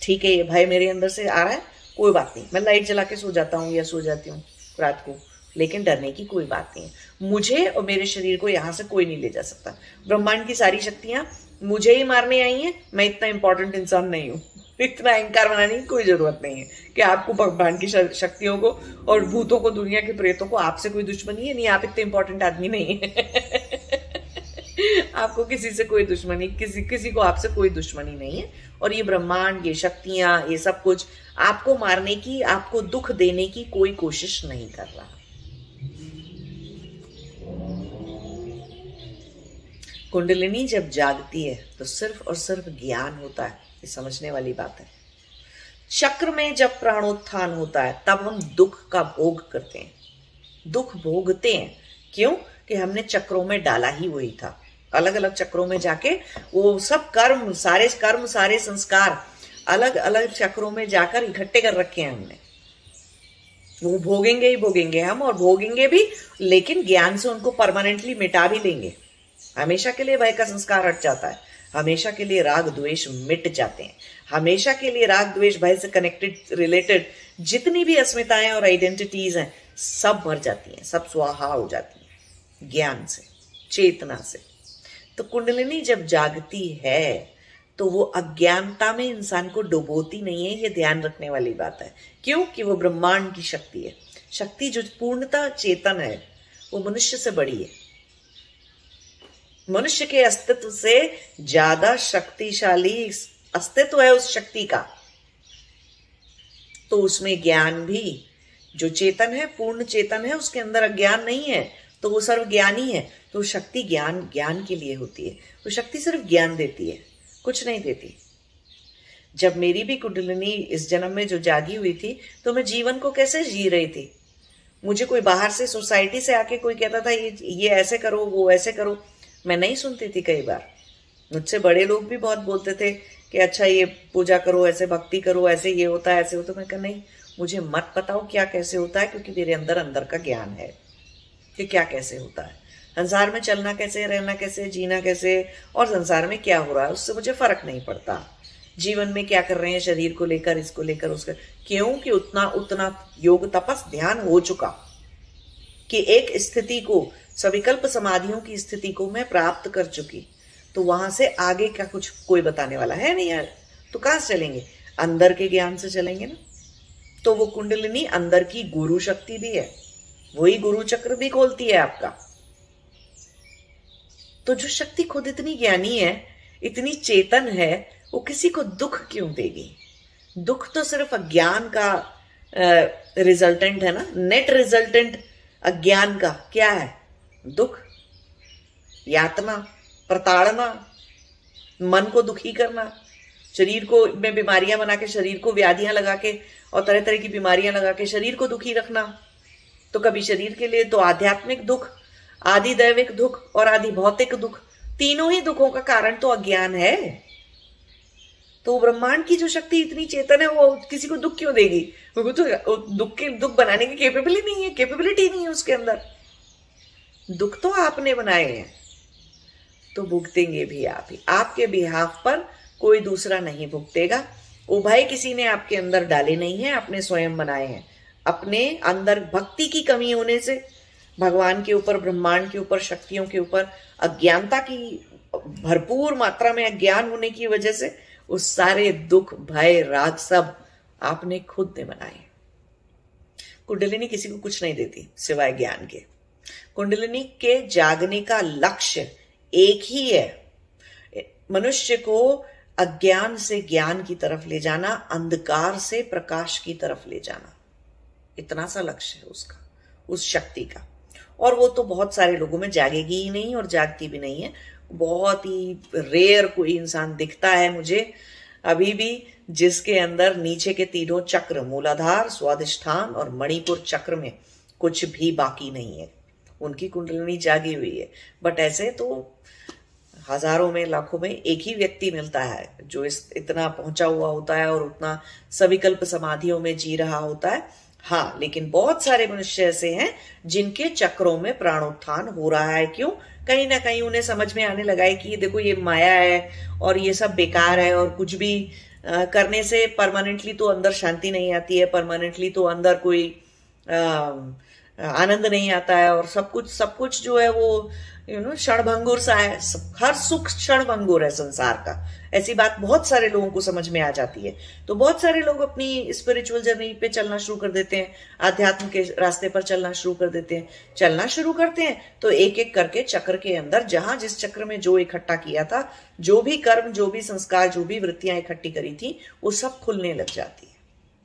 ठीक है, ये भय मेरे अंदर से आ रहा है, कोई बात नहीं। मैं लाइट जला के सो जाता हूँ या सो जाती हूँ रात को, लेकिन डरने की कोई बात नहीं है। मुझे और मेरे शरीर को यहाँ से कोई नहीं ले जा सकता। ब्रह्मांड की सारी शक्तियाँ मुझे ही मारने आई हैं, मैं इतना इंपॉर्टेंट इंसान नहीं हूँ। इतना अहंकार बनाने की कोई ज़रूरत नहीं है कि आपको भगवान की शक्तियों को और भूतों को, दुनिया के प्रेतों को आपसे कोई दुश्मनी है? नहीं, आप इतने इंपॉर्टेंट आदमी नहीं है। आपको किसी से कोई दुश्मनी, किसी किसी को आपसे कोई दुश्मनी नहीं है। और ये ब्रह्मांड, ये शक्तियाँ, ये सब कुछ आपको मारने की, आपको दुख देने की कोई कोशिश नहीं कर रहा। कुंडलिनी जब जागती है तो सिर्फ़ और सिर्फ़ ज्ञान होता है। ये समझने वाली बात है। चक्र में जब प्राणोत्थान होता है, तब हम दुख का भोग करते हैं। दुख भोगते हैं। क्यों? कि हमने चक्रों में डाला ही वही था। अलग अलग चक्रों में जाके वो सब कर्म, सारे कर्म, सारे संस्कार अलग अलग चक्रों में जाकर इकट्ठे कर रखे हैं हमने। वो भोगेंगे ही भोगेंगे हम और भोगेंगे भी, लेकिन ज्ञान से उनको परमानेंटली मिटा भी लेंगे। हमेशा के लिए भय का संस्कार हट जाता है। हमेशा के लिए राग, द्वेष मिट जाते हैं। हमेशा के लिए राग, द्वेष, भय से कनेक्टेड रिलेटेड जितनी भी अस्मिताएँ और आइडेंटिटीज हैं, सब मर जाती हैं, सब स्वाहा हो जाती हैं, ज्ञान से, चेतना से। तो कुंडलिनी जब जागती है तो वो अज्ञानता में इंसान को डुबोती नहीं है, ये ध्यान रखने वाली बात है। क्योंकि वो ब्रह्मांड की शक्ति है। शक्ति जो पूर्णता, चेतन है, वो मनुष्य से बड़ी है। मनुष्य के अस्तित्व से ज़्यादा शक्तिशाली अस्तित्व है उस शक्ति का। तो उसमें ज्ञान भी, जो चेतन है, पूर्ण चेतन है, उसके अंदर अज्ञान नहीं है तो वो सर्व ज्ञानी है। तो शक्ति ज्ञान ज्ञान के लिए होती है। वो शक्ति सिर्फ़ ज्ञान देती है, कुछ नहीं देती। जब मेरी भी कुंडलिनी इस जन्म में जो जागी हुई थी तो मैं जीवन को कैसे जी रही थी? मुझे कोई बाहर से, सोसाइटी से आके कोई कहता था, ये ये ऐसे करो, वो ऐसे करो। मैं नहीं सुनती थी कई बार। मुझसे बड़े लोग भी बहुत बोलते थे कि अच्छा ये पूजा करो, ऐसे भक्ति करो, ऐसे ये होता है, ऐसे होता मैं कहा, नहीं, मुझे मत बताओ क्या कैसे होता है, क्योंकि मेरे अंदर अंदर का ज्ञान है कि क्या कैसे होता है। संसार में चलना कैसे, रहना कैसे, जीना कैसे, और संसार में क्या हो रहा है, उससे मुझे फ़र्क नहीं पड़ता। जीवन में क्या कर रहे हैं, शरीर को लेकर, इसको लेकर, उसका क्योंकि उतना उतना योग, तपस, ध्यान हो चुका कि एक स्थिति को सविकल्प समाधियों की स्थिति को मैं प्राप्त कर चुकी। तो वहाँ से आगे का कुछ कोई बताने वाला है? नहीं यार। तो कहाँ से चलेंगे? अंदर के ज्ञान से चलेंगे ना। तो वो कुंडलिनी अंदर की गुरु शक्ति भी है। वही गुरु चक्र भी खोलती है आपका। तो जो शक्ति खुद इतनी ज्ञानी है, इतनी चेतन है, वो किसी को दुख क्यों देगी? दुख तो सिर्फ़ अज्ञान का रिजल्टेंट है ना? नेट रिजल्टेंट अज्ञान का क्या है? दुख, यातना, प्रताड़ना, मन को दुखी करना, शरीर को में बीमारियाँ बना के, शरीर को व्याधियाँ लगा के और तरह तरह की बीमारियाँ लगा के शरीर को दुखी रखना। तो कभी शरीर के लिए तो आध्यात्मिक दुख, आदि दैविक दुख और आदि भौतिक दुख, तीनों ही दुखों का कारण तो अज्ञान है। तो ब्रह्मांड की जो शक्ति इतनी चेतन है, वो किसी को दुख क्यों देगी? वो तो दुख के, दुख बनाने की कैपेबिलिटी नहीं है कैपेबिलिटी नहीं है उसके अंदर। दुख तो आपने बनाए हैं। तो भुगतेंगे भी आप ही। आपके बिहाफ पर कोई दूसरा नहीं भुगतेगा। वो उभय किसी ने आपके अंदर डाले नहीं है, आपने स्वयं बनाए हैं। अपने अंदर भक्ति की कमी होने से, भगवान के ऊपर, ब्रह्मांड के ऊपर, शक्तियों के ऊपर, अज्ञानता की, भरपूर मात्रा में अज्ञान होने की वजह से उस सारे दुख, भय, राग सब आपने खुद ने बनाए कुंडलिनी किसी को कुछ नहीं देती, सिवाय ज्ञान के। कुंडलिनी के जागने का लक्ष्य एक ही है। मनुष्य को अज्ञान से ज्ञान की तरफ़ ले जाना, अंधकार से प्रकाश की तरफ़ ले जाना। इतना सा लक्ष्य है उसका, उस शक्ति का। और वो तो बहुत सारे लोगों में जागेगी ही नहीं और जागती भी नहीं है। बहुत ही रेयर कोई इंसान दिखता है मुझे। अभी भी जिसके अंदर नीचे के तीनों चक्र, मूलाधार स्वादिष्ठान और मणिपुर चक्र में कुछ भी बाकी नहीं है। उनकी कुंडलिनी जागी हुई है। बट ऐसे तो हज़ारों में लाखों में एक ही व्यक्ति मिलता है जो इस इतना पहुँचा हुआ होता है और उतना सविकल्प समाधियों में जी रहा होता है। हाँ लेकिन बहुत सारे मनुष्य ऐसे हैं जिनके चक्रों में प्राणोत्थान हो रहा है। क्यों? कहीं ना कहीं उन्हें समझ में आने लगा है कि ये देखो ये माया है और ये सब बेकार है और कुछ भी करने से परमानेंटली तो अंदर शांति नहीं आती है परमानेंटली तो अंदर कोई आ, आनंद नहीं आता है और सब कुछ सब कुछ जो है वो यू नो क्षणभंगुर सा है। हर सुख क्षणभंगुर है संसार का। ऐसी बात बहुत सारे लोगों को समझ में आ जाती है। तो बहुत सारे लोग अपनी स्पिरिचुअल जर्नी पे चलना शुरू कर देते हैं। आध्यात्म के रास्ते पर चलना शुरू कर देते हैं। चलना शुरू करते हैं। तो एक एक करके चक्र के अंदर, जहाँ जिस चक्र में जो इकट्ठा किया था, जो भी कर्म, जो भी संस्कार, जो भी वृत्तियाँ इकट्ठी करी थी, वो सब खुलने लग जाती है।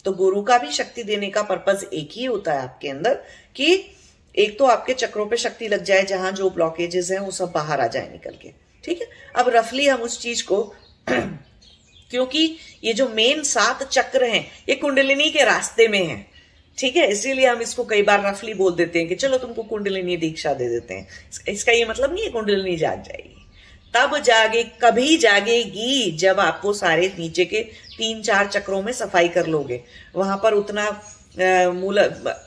तो गुरु का भी शक्ति देने का पर्पज एक ही होता है आपके अंदर। कि एक तो आपके चक्रों पे शक्ति लग जाए, जहाँ जो ब्लॉकेजेस हैं, वो सब बाहर आ जाए निकल के। ठीक है? अब रफली हम उस चीज़ को क्योंकि ये जो मेन सात चक्र हैं, ये कुंडलिनी के रास्ते में है। ठीक है? इसीलिए हम इसको कई बार रफली बोल देते हैं कि चलो तुमको कुंडलिनी दीक्षा दे देते हैं। इसका ये मतलब नहीं है कुंडलिनी जाग जाएगी। तब जागे, कभी जागेगी, जब आपको सारे नीचे के तीन चार चक्रों में सफ़ाई कर लोगे। वहाँ पर उतना मूल,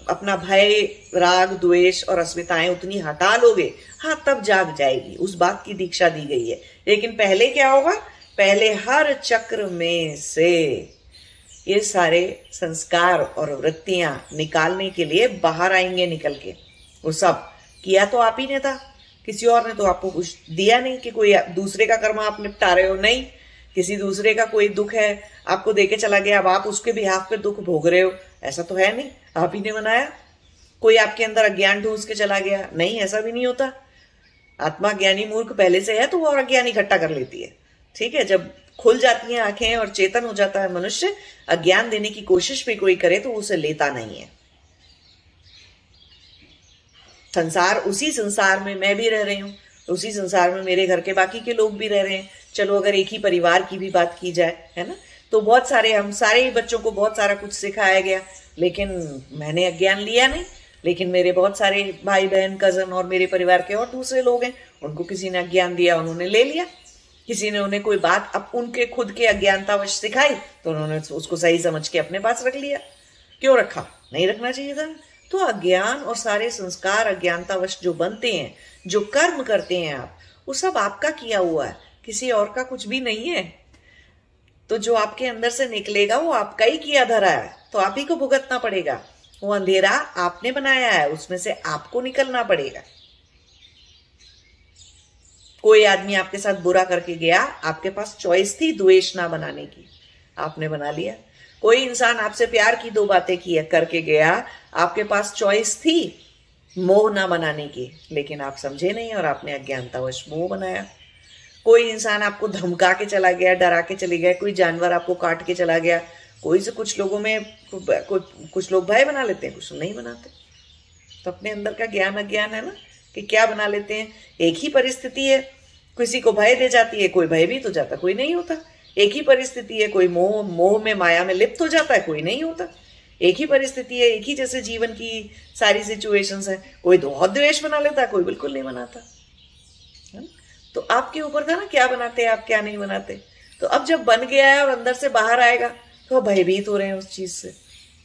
अपना भय, राग, द्वेष और अस्मिताएँ उतनी हटा लोगे हाँ तब जाग जाएगी। उस बात की दीक्षा दी गई है। लेकिन पहले क्या होगा? पहले हर चक्र में से ये सारे संस्कार और वृत्तियाँ निकालने के लिए बाहर आएँगे निकल के। वो सब किया तो आप ही ने था। किसी और ने तो आपको कुछ दिया नहीं कि कोई दूसरे का कर्म आप निपटा रहे हो। नहीं, किसी दूसरे का कोई दुख है, आपको देके चला गया, अब आप उसके बिहाफ पे दुख भोग रहे हो। ऐसा तो है नहीं। आप ही ने बनाया। कोई आपके अंदर अज्ञान ढूंस के चला गया? नहीं, ऐसा भी नहीं होता। आत्मा ज्ञानी मूर्ख पहले से है तो वो और अज्ञान इकट्ठा कर लेती है। ठीक है, जब खुल जाती हैं आँखें और चेतन हो जाता है मनुष्य, अज्ञान देने की कोशिश भी कोई करे तो उसे लेता नहीं है। संसार, उसी संसार में मैं भी रह रही हूँ। उसी संसार में मेरे घर के बाकी के लोग भी रह रहे हैं। चलो, अगर एक ही परिवार की भी बात की जाए, है ना? तो बहुत सारे, हम सारे ही बच्चों को बहुत सारा कुछ सिखाया गया, लेकिन मैंने अज्ञान लिया नहीं। लेकिन मेरे बहुत सारे भाई बहन कज़न और मेरे परिवार के और दूसरे लोग हैं, उनको किसी ने अज्ञान दिया, उन्होंने ले लिया। किसी ने उन्हें कोई बात, अब उनके खुद के अज्ञानतावश सिखाई तो उन्होंने उसको सही समझ के अपने पास रख लिया। क्यों रखा? नहीं रखना चाहिए था। तो अज्ञान और सारे संस्कार अज्ञानतावश जो बनते हैं, जो कर्म करते हैं आप, वो सब आपका किया हुआ है। किसी और का कुछ भी नहीं है। तो जो आपके अंदर से निकलेगा वो आपका ही किया धरा है तो आप ही को भुगतना पड़ेगा। वो अंधेरा आपने बनाया है, उसमें से आपको निकलना पड़ेगा। कोई आदमी आपके साथ बुरा करके गया, आपके पास चॉइस थी द्वेष ना बनाने की। आपने बना लिया। कोई इंसान आपसे प्यार की दो बातें किया करके गया, आपके पास चॉइस थी मोह ना बनाने की, लेकिन आप समझे नहीं और आपने अज्ञानतावश मोह बनाया। कोई इंसान आपको धमका के चला गया, डरा के चले गया, कोई जानवर आपको काट के चला गया, कोई से कुछ लोगों में कुछ लोग भय बना लेते हैं, कुछ नहीं बनाते। तो अपने अंदर का ज्ञान अज्ञान है ना, कि क्या बना लेते हैं? एक ही परिस्थिति है, किसी को भय दे जाती है, कोई भयभीत हो जाता, कोई नहीं होता। एक ही परिस्थिति है, कोई मोह मोह में, माया में लिप्त हो जाता है, कोई नहीं होता। एक ही परिस्थिति है, एक ही जैसे जीवन की सारी सिचुएशंस है, कोई बहुत द्वेष बना लेता, कोई बिल्कुल नहीं बनाता। तो आपके ऊपर था ना क्या बनाते हैं आप क्या नहीं बनाते? तो अब जब बन गया है और अंदर से बाहर आएगा तो भयभीत हो रहे हैं उस चीज़ से,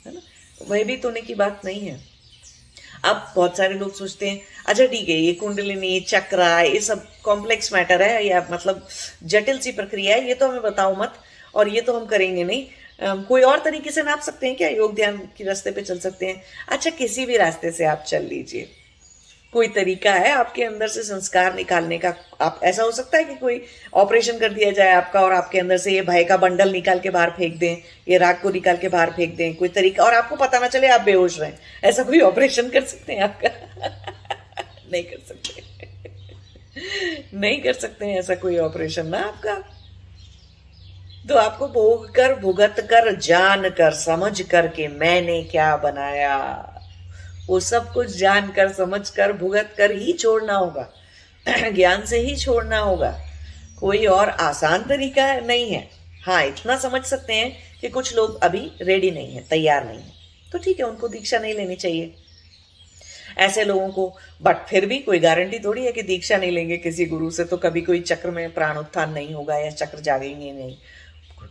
है ना? भयभीत होने की बात नहीं है। अब बहुत सारे लोग सोचते हैं अच्छा ठीक है, ये कुंडलिनी, चक्रा, ये सब कॉम्प्लेक्स मैटर है, या मतलब जटिल सी प्रक्रिया है, ये तो हमें बताओ मत, और ये तो हम करेंगे नहीं। कोई और तरीके से नाप सकते हैं क्या? योग ध्यान के रास्ते पे चल सकते हैं। अच्छा किसी भी रास्ते से आप चल लीजिए। कोई तरीका है आपके अंदर से संस्कार निकालने का? आप, ऐसा हो सकता है कि कोई ऑपरेशन कर दिया जाए आपका और आपके अंदर से ये भय का बंडल निकाल के बाहर फेंक दें, ये राग को निकाल के बाहर फेंक दें, कोई तरीका, और आपको पता ना चले आप बेहोश रहें ऐसा कोई ऑपरेशन कर सकते हैं आपका? नहीं कर सकते। नहीं कर सकते हैं ऐसा कोई ऑपरेशन ना आपका। तो आपको भोग कर, भुगत कर, जान कर, समझ कर के मैंने क्या बनाया? वो सब कुछ जानकर, समझकर भुगत कर ही छोड़ना होगा। ज्ञान से ही छोड़ना होगा। कोई और आसान तरीका नहीं है। हाँ इतना समझ सकते हैं कि कुछ लोग अभी रेडी नहीं है, तैयार नहीं है। तो ठीक है, उनको दीक्षा नहीं लेनी चाहिए। ऐसे लोगों को बट फिर भी कोई गारंटी थोड़ी है कि दीक्षा नहीं लेंगे किसी गुरु से तो कभी कोई चक्र में प्राण उत्थान नहीं होगा या चक्र जागेंगे नहीं।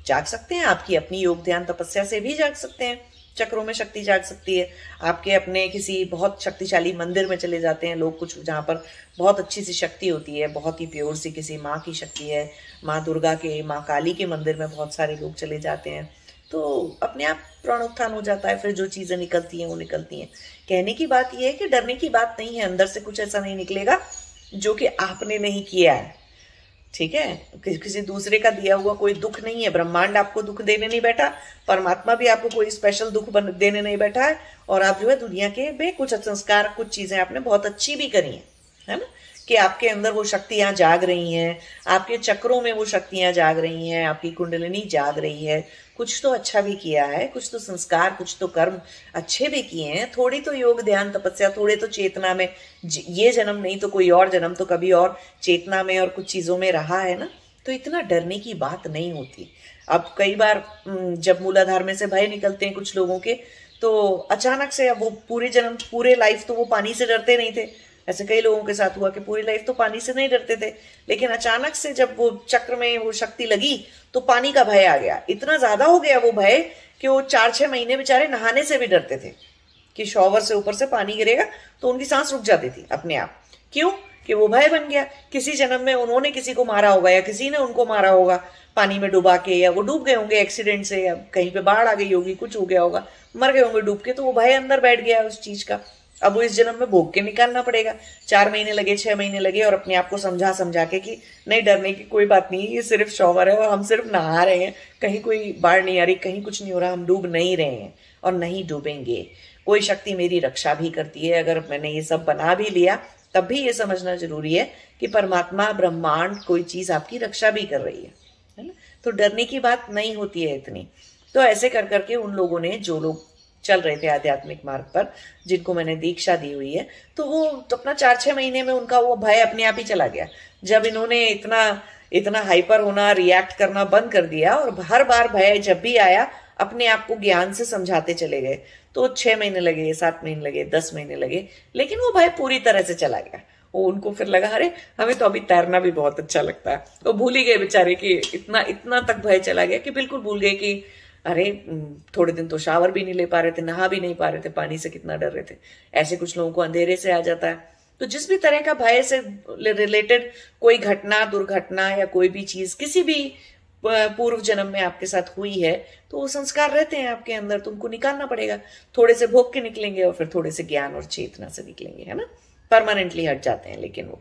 जाग सकते हैं, आपकी अपनी योग ध्यान तपस्या से भी जाग सकते हैं। चक्रों में शक्ति जाग सकती है। आपके अपने किसी बहुत शक्तिशाली मंदिर में चले जाते हैं। लोग कुछ, जहाँ पर बहुत अच्छी सी शक्ति होती है, बहुत ही प्योर सी किसी माँ की शक्ति है। माँ दुर्गा के, माँ काली के मंदिर में बहुत सारे लोग चले जाते हैं। तो अपने आप प्राणोत्थान हो जाता है, फिर जो चीज़ें निकलती हैं, वो निकलती हैं। कहने की बात यह है कि डरने की बात नहीं है। अंदर से कुछ ऐसा नहीं निकलेगा, जो कि आपने नहीं किया है। ठीक है? किसी दूसरे का दिया हुआ कोई दुख नहीं है। ब्रह्मांड आपको दुख देने नहीं बैठा, परमात्मा भी आपको कोई स्पेशल दुख देने नहीं बैठा है। और आप जो है दुनिया के में कुछ संस्कार, कुछ चीज़ें आपने बहुत अच्छी भी करी है है ना? कि आपके अंदर वो शक्तियाँ जाग रही हैं, आपके चक्रों में वो शक्तियाँ जाग रही हैं, आपकी कुंडलिनी जाग रही है। कुछ तो अच्छा भी किया है, कुछ तो संस्कार, कुछ तो कर्म अच्छे भी किए हैं। थोड़ी तो योग, ध्यान, तपस्या, थोड़े तो चेतना में। ये जन्म नहीं तो कोई और जन्म तो कभी और चेतना में और कुछ चीज़ों में रहा है ना? तो इतना डरने की बात नहीं होती। अब कई बार जब मूलाधार में से भय निकलते हैं कुछ लोगों के तो अचानक से अब वो पूरे जन्म, पूरे लाइफ तो वो पानी से डरते नहीं थे। ऐसे कई लोगों के साथ हुआ कि पूरी लाइफ तो पानी से नहीं डरते थे, लेकिन अचानक से जब वो चक्र में वो शक्ति लगी तो पानी का भय आ गया। इतना ज़्यादा हो गया वो भय कि वो चार छह महीने बेचारे नहाने से भी डरते थे कि शॉवर से ऊपर से पानी गिरेगा तो उनकी सांस रुक जाती थी अपने आप। क्यों? कि वो भय बन गया। किसी जन्म में उन्होंने किसी को मारा होगा या किसी ने उनको मारा होगा, पानी में डुबा के या वो डूब गए होंगे एक्सीडेंट से या कहीं पे बाढ़ आ गई होगी, कुछ हो गया होगा, मर गए होंगे डूब के तो वो भय अंदर बैठ गया उस चीज़ का। अब वो इस जन्म में भोग के निकालना पड़ेगा। चार महीने लगे, छह महीने लगे और अपने आप को समझा समझा के कि नहीं, डरने की कोई बात नहीं, ये सिर्फ़ शॉवर है और हम सिर्फ़ नहा रहे हैं। कहीं कोई बाढ़ नहीं आ रही, कहीं कुछ नहीं हो रहा, हम डूब नहीं रहे हैं और नहीं डूबेंगे। कोई शक्ति मेरी रक्षा भी करती है। अगर मैंने ये सब बना भी लिया, तब भी ये समझना ज़रूरी है कि परमात्मा, ब्रह्मांड कोई चीज़ आपकी रक्षा भी कर रही है है ना? तो डरने की बात नहीं होती है इतनी। तो ऐसे कर करके उन लोगों ने, जो लोग चल रहे थे आध्यात्मिक मार्ग पर, जिनको मैंने दीक्षा दी हुई है तो वो तो अपना चार छह महीने में उनका वो भय अपने आप ही चला गया। जब इन्होंने इतना इतना हाइपर होना रिएक्ट करना बंद कर दिया और हर बार भय जब भी आया, अपने आप को ज्ञान से समझाते चले गए। तो छह महीने लगे, सात महीने लगे, दस महीने लगे, लेकिन वो भय पूरी तरह से चला गया। वो उनको फिर लगा, अरे, हमें तो अभी तैरना भी बहुत अच्छा लगता है। वो भूल ही गए बेचारे कि इतना इतना तक भय चला गया कि बिल्कुल भूल गए कि अरे थोड़े दिन तो शावर भी नहीं ले पा रहे थे, नहा भी नहीं पा रहे थे, पानी से कितना डर रहे थे। ऐसे कुछ लोगों को अंधेरे से आ जाता है। तो जिस भी तरह का भय से रिलेटेड कोई घटना, दुर्घटना या कोई भी चीज़, किसी भी पूर्व जन्म में आपके साथ हुई है तो वो संस्कार रहते हैं आपके अंदर तुमको निकालना पड़ेगा। थोड़े से भोग के निकलेंगे और फिर थोड़े से ज्ञान और चेतना से निकलेंगे, है ना? परमानेंटली हट जाते हैं, लेकिन वो।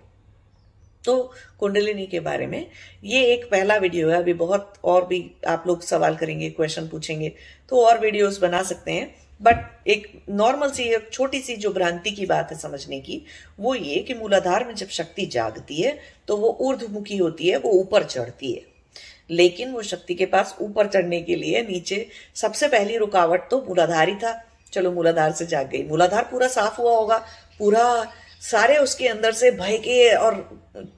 तो कुंडलिनी के बारे में। ये एक पहला वीडियो है, अभी बहुत और भी आप लोग सवाल करेंगे क्वेश्चन पूछेंगे तो और वीडियोस बना सकते हैं। बट एक नॉर्मल सी, एक छोटी सी जो भ्रांति की बात है समझने की, वो ये कि मूलाधार में जब शक्ति जागती है तो वो ऊर्धमुखी होती है, वो ऊपर चढ़ती है। लेकिन वो शक्ति के पास ऊपर चढ़ने के लिए नीचे सबसे पहली रुकावट तो मूलाधार ही था। चलो मूलाधार से जाग गई। मूलाधार पूरा साफ़ हुआ होगा, पूरा सारे उसके अंदर से भय के और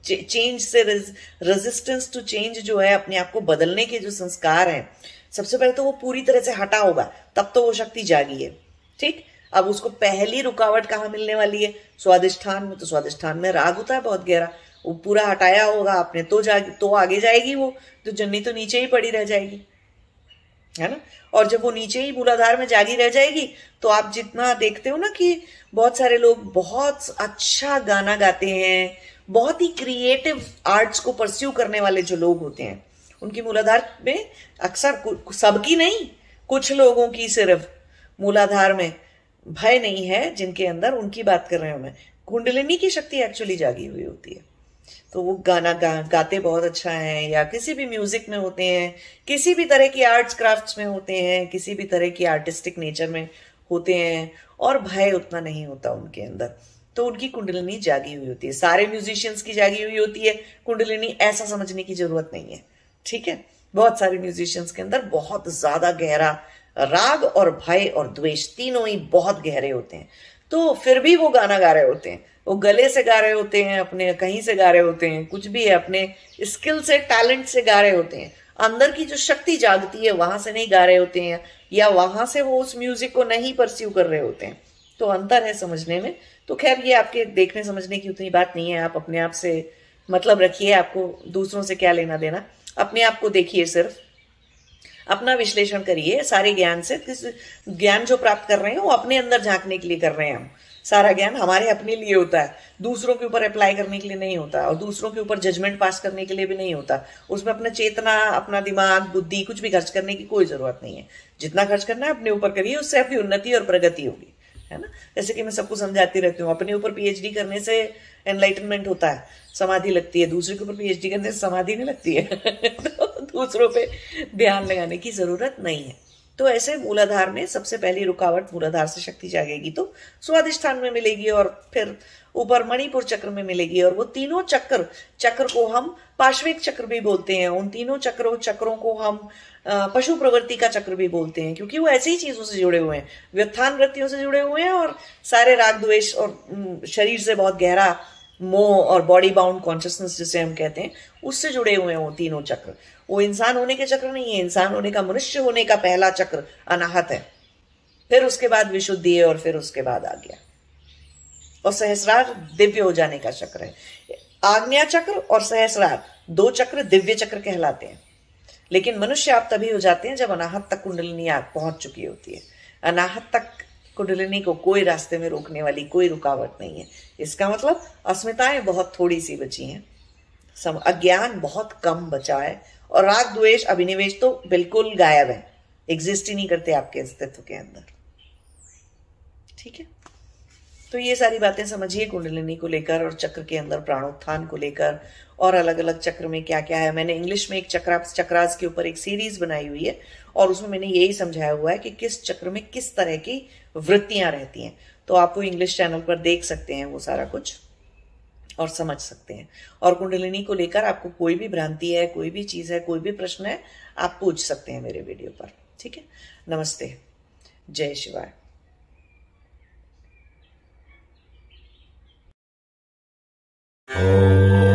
चेंज से रेजिस्टेंस टू चेंज जो है, अपने आप को बदलने के जो संस्कार हैं, सबसे पहले तो वो पूरी तरह से हटा होगा, तब तो वो शक्ति जागी है। ठीक? अब उसको पहली रुकावट कहाँ मिलने वाली है? स्वादिष्ठान में तो स्वादिष्ठान में राग होता है बहुत गहरा। वो पूरा हटाया होगा, आपने तो जागी तो आगे जाएगी वो तो जन्नी तो नीचे ही पड़ी रह जाएगी। है ना? और जब वो नीचे ही मूलाधार में जागी रह जाएगी तो आप जितना देखते हो ना कि बहुत सारे लोग बहुत अच्छा गाना गाते हैं, बहुत ही क्रिएटिव आर्ट्स को परस्यू करने वाले जो लोग होते हैं, उनकी मूलाधार में अक्सर सबकी नहीं, कुछ लोगों की सिर्फ़ मूलाधार में भय नहीं है जिनके अंदर उनकी बात कर रहे हूँ मैं। कुंडलिनी की शक्ति एक्चुअली जागी हुई होती है। तो वो गाना गा, गाते बहुत अच्छा है या किसी भी म्यूज़िक में होते हैं किसी भी तरह की आर्ट्स क्राफ्ट्स में होते हैं किसी भी तरह की आर्टिस्टिक नेचर में होते हैं और भय उतना नहीं होता उनके अंदर। तो उनकी कुंडलिनी जागी हुई होती है। सारे म्यूजिशियंस की जागी हुई होती है। कुंडलिनी ऐसा समझने की ज़रूरत नहीं है। ठीक है? बहुत सारे म्यूजिशियंस के अंदर बहुत ज़्यादा गहरा राग और भय और द्वेष तीनों ही बहुत गहरे होते हैं। तो फिर भी वो गाना गा रहे होते हैं। वो गले से गा रहे होते हैं, अपने कहीं से गा रहे होते हैं, कुछ भी है, अपने स्किल से टैलेंट से गा रहे होते हैं। अंदर की जो शक्ति जागती है, वहाँ से नहीं गा रहे होते हैं, या वहाँ से वो उस म्यूज़िक को नहीं परस्यू कर रहे होते हैं। तो अंतर है समझने में। तो खैर, ये आपके देखने समझने की उतनी बात नहीं है। आप अपने आप से मतलब रखिए, आपको दूसरों से क्या लेना देना। अपने आप को देखिए सिर्फ़। अपना विश्लेषण करिए, सारे ज्ञान से। किस ज्ञान जो प्राप्त कर रहे हैं, वो अपने अंदर झांकने के लिए कर रहे हैं हम। सारा ज्ञान हमारे अपने लिए होता है। दूसरों के ऊपर अप्लाई करने के लिए नहीं होता और दूसरों के ऊपर जजमेंट पास करने के लिए भी नहीं होता। उसमें अपना चेतना, अपना दिमाग, बुद्धि, कुछ भी खर्च करने की कोई ज़रूरत नहीं है। जितना खर्च करना है, अपने ऊपर करिए, उससे आपकी उन्नति और प्रगति होगी, है ना? जैसे कि मैं सबको समझाती रहती हूँ, अपने ऊपर पीएचडी करने से एनलाइटनमेंट होता है, समाधि लगती है। दूसरे के ऊपर पीएचडी करने से समाधि नहीं लगती है। तो दूसरों पे ध्यान लगाने की ज़रूरत नहीं है। तो ऐसे मूलाधार में सबसे पहली रुकावट मूलाधार से शक्ति जागेगी तो स्वादिष्ठान में मिलेगी और फिर ऊपर मणिपुर चक्र में मिलेगी। और वो तीनों चक्र चक्र को हम पार्श्विक चक्र भी बोलते हैं। उन तीनों चक्रों चक्रों को हम पशु प्रवृत्ति का चक्र भी बोलते हैं, क्योंकि वो ऐसी ही चीज़ों से जुड़े हुए हैं। व्युत्थान वृत्तियों से जुड़े हुए हैं और सारे राग द्वेष और शरीर से बहुत गहरा मोह और बॉडी बाउंड कॉन्शियसनेस जिसे हम कहते हैं, उससे जुड़े हुए हैं वो तीनों चक्र। वो इंसान होने के चक्र नहीं है, इंसान होने का मनुष्य होने का पहला चक्र अनाहत है। फिर उसके बाद विशुद्धि है और फिर उसके बाद आ गया और सहस्रार दिव्य हो जाने का चक्र है। आग्नेय चक्र और सहस्रार दो चक्र दिव्य चक्र कहलाते हैं। लेकिन मनुष्य आप तभी हो जाते हैं जब अनाहत तक कुंडलिनी आग पहुँच चुकी होती है। अनाहत तक कुंडलिनी को कोई रास्ते में रोकने वाली कोई रुकावट नहीं है। इसका मतलब अस्मिताएँ बहुत थोड़ी सी बची हैं। सम अज्ञान बहुत कम बचा है। और राग, द्वेष, अभिनिवेश तो बिल्कुल गायब है। एग्जिस्ट ही नहीं करते आपके अस्तित्व के अंदर। ठीक है? तो ये सारी बातें समझिए कुंडलिनी को लेकर और चक्र के अंदर, प्राणोत्थान को लेकर और अलग अलग चक्र में क्या क्या है। मैंने इंग्लिश में एक चक्रा चक्रास के ऊपर एक सीरीज़ बनाई हुई है और उसमें मैंने यही समझाया हुआ है कि किस चक्र में किस तरह की वृत्तियाँ रहती हैं। तो आप वो इंग्लिश चैनल पर देख सकते हैं वो सारा कुछ। और समझ सकते हैं। और कुंडलिनी को लेकर आपको कोई भी भ्रांति है, कोई भी चीज़ है, कोई भी प्रश्न है, आप पूछ सकते हैं मेरे वीडियो पर। ठीक है? नमस्ते। जय शिवाय। Oh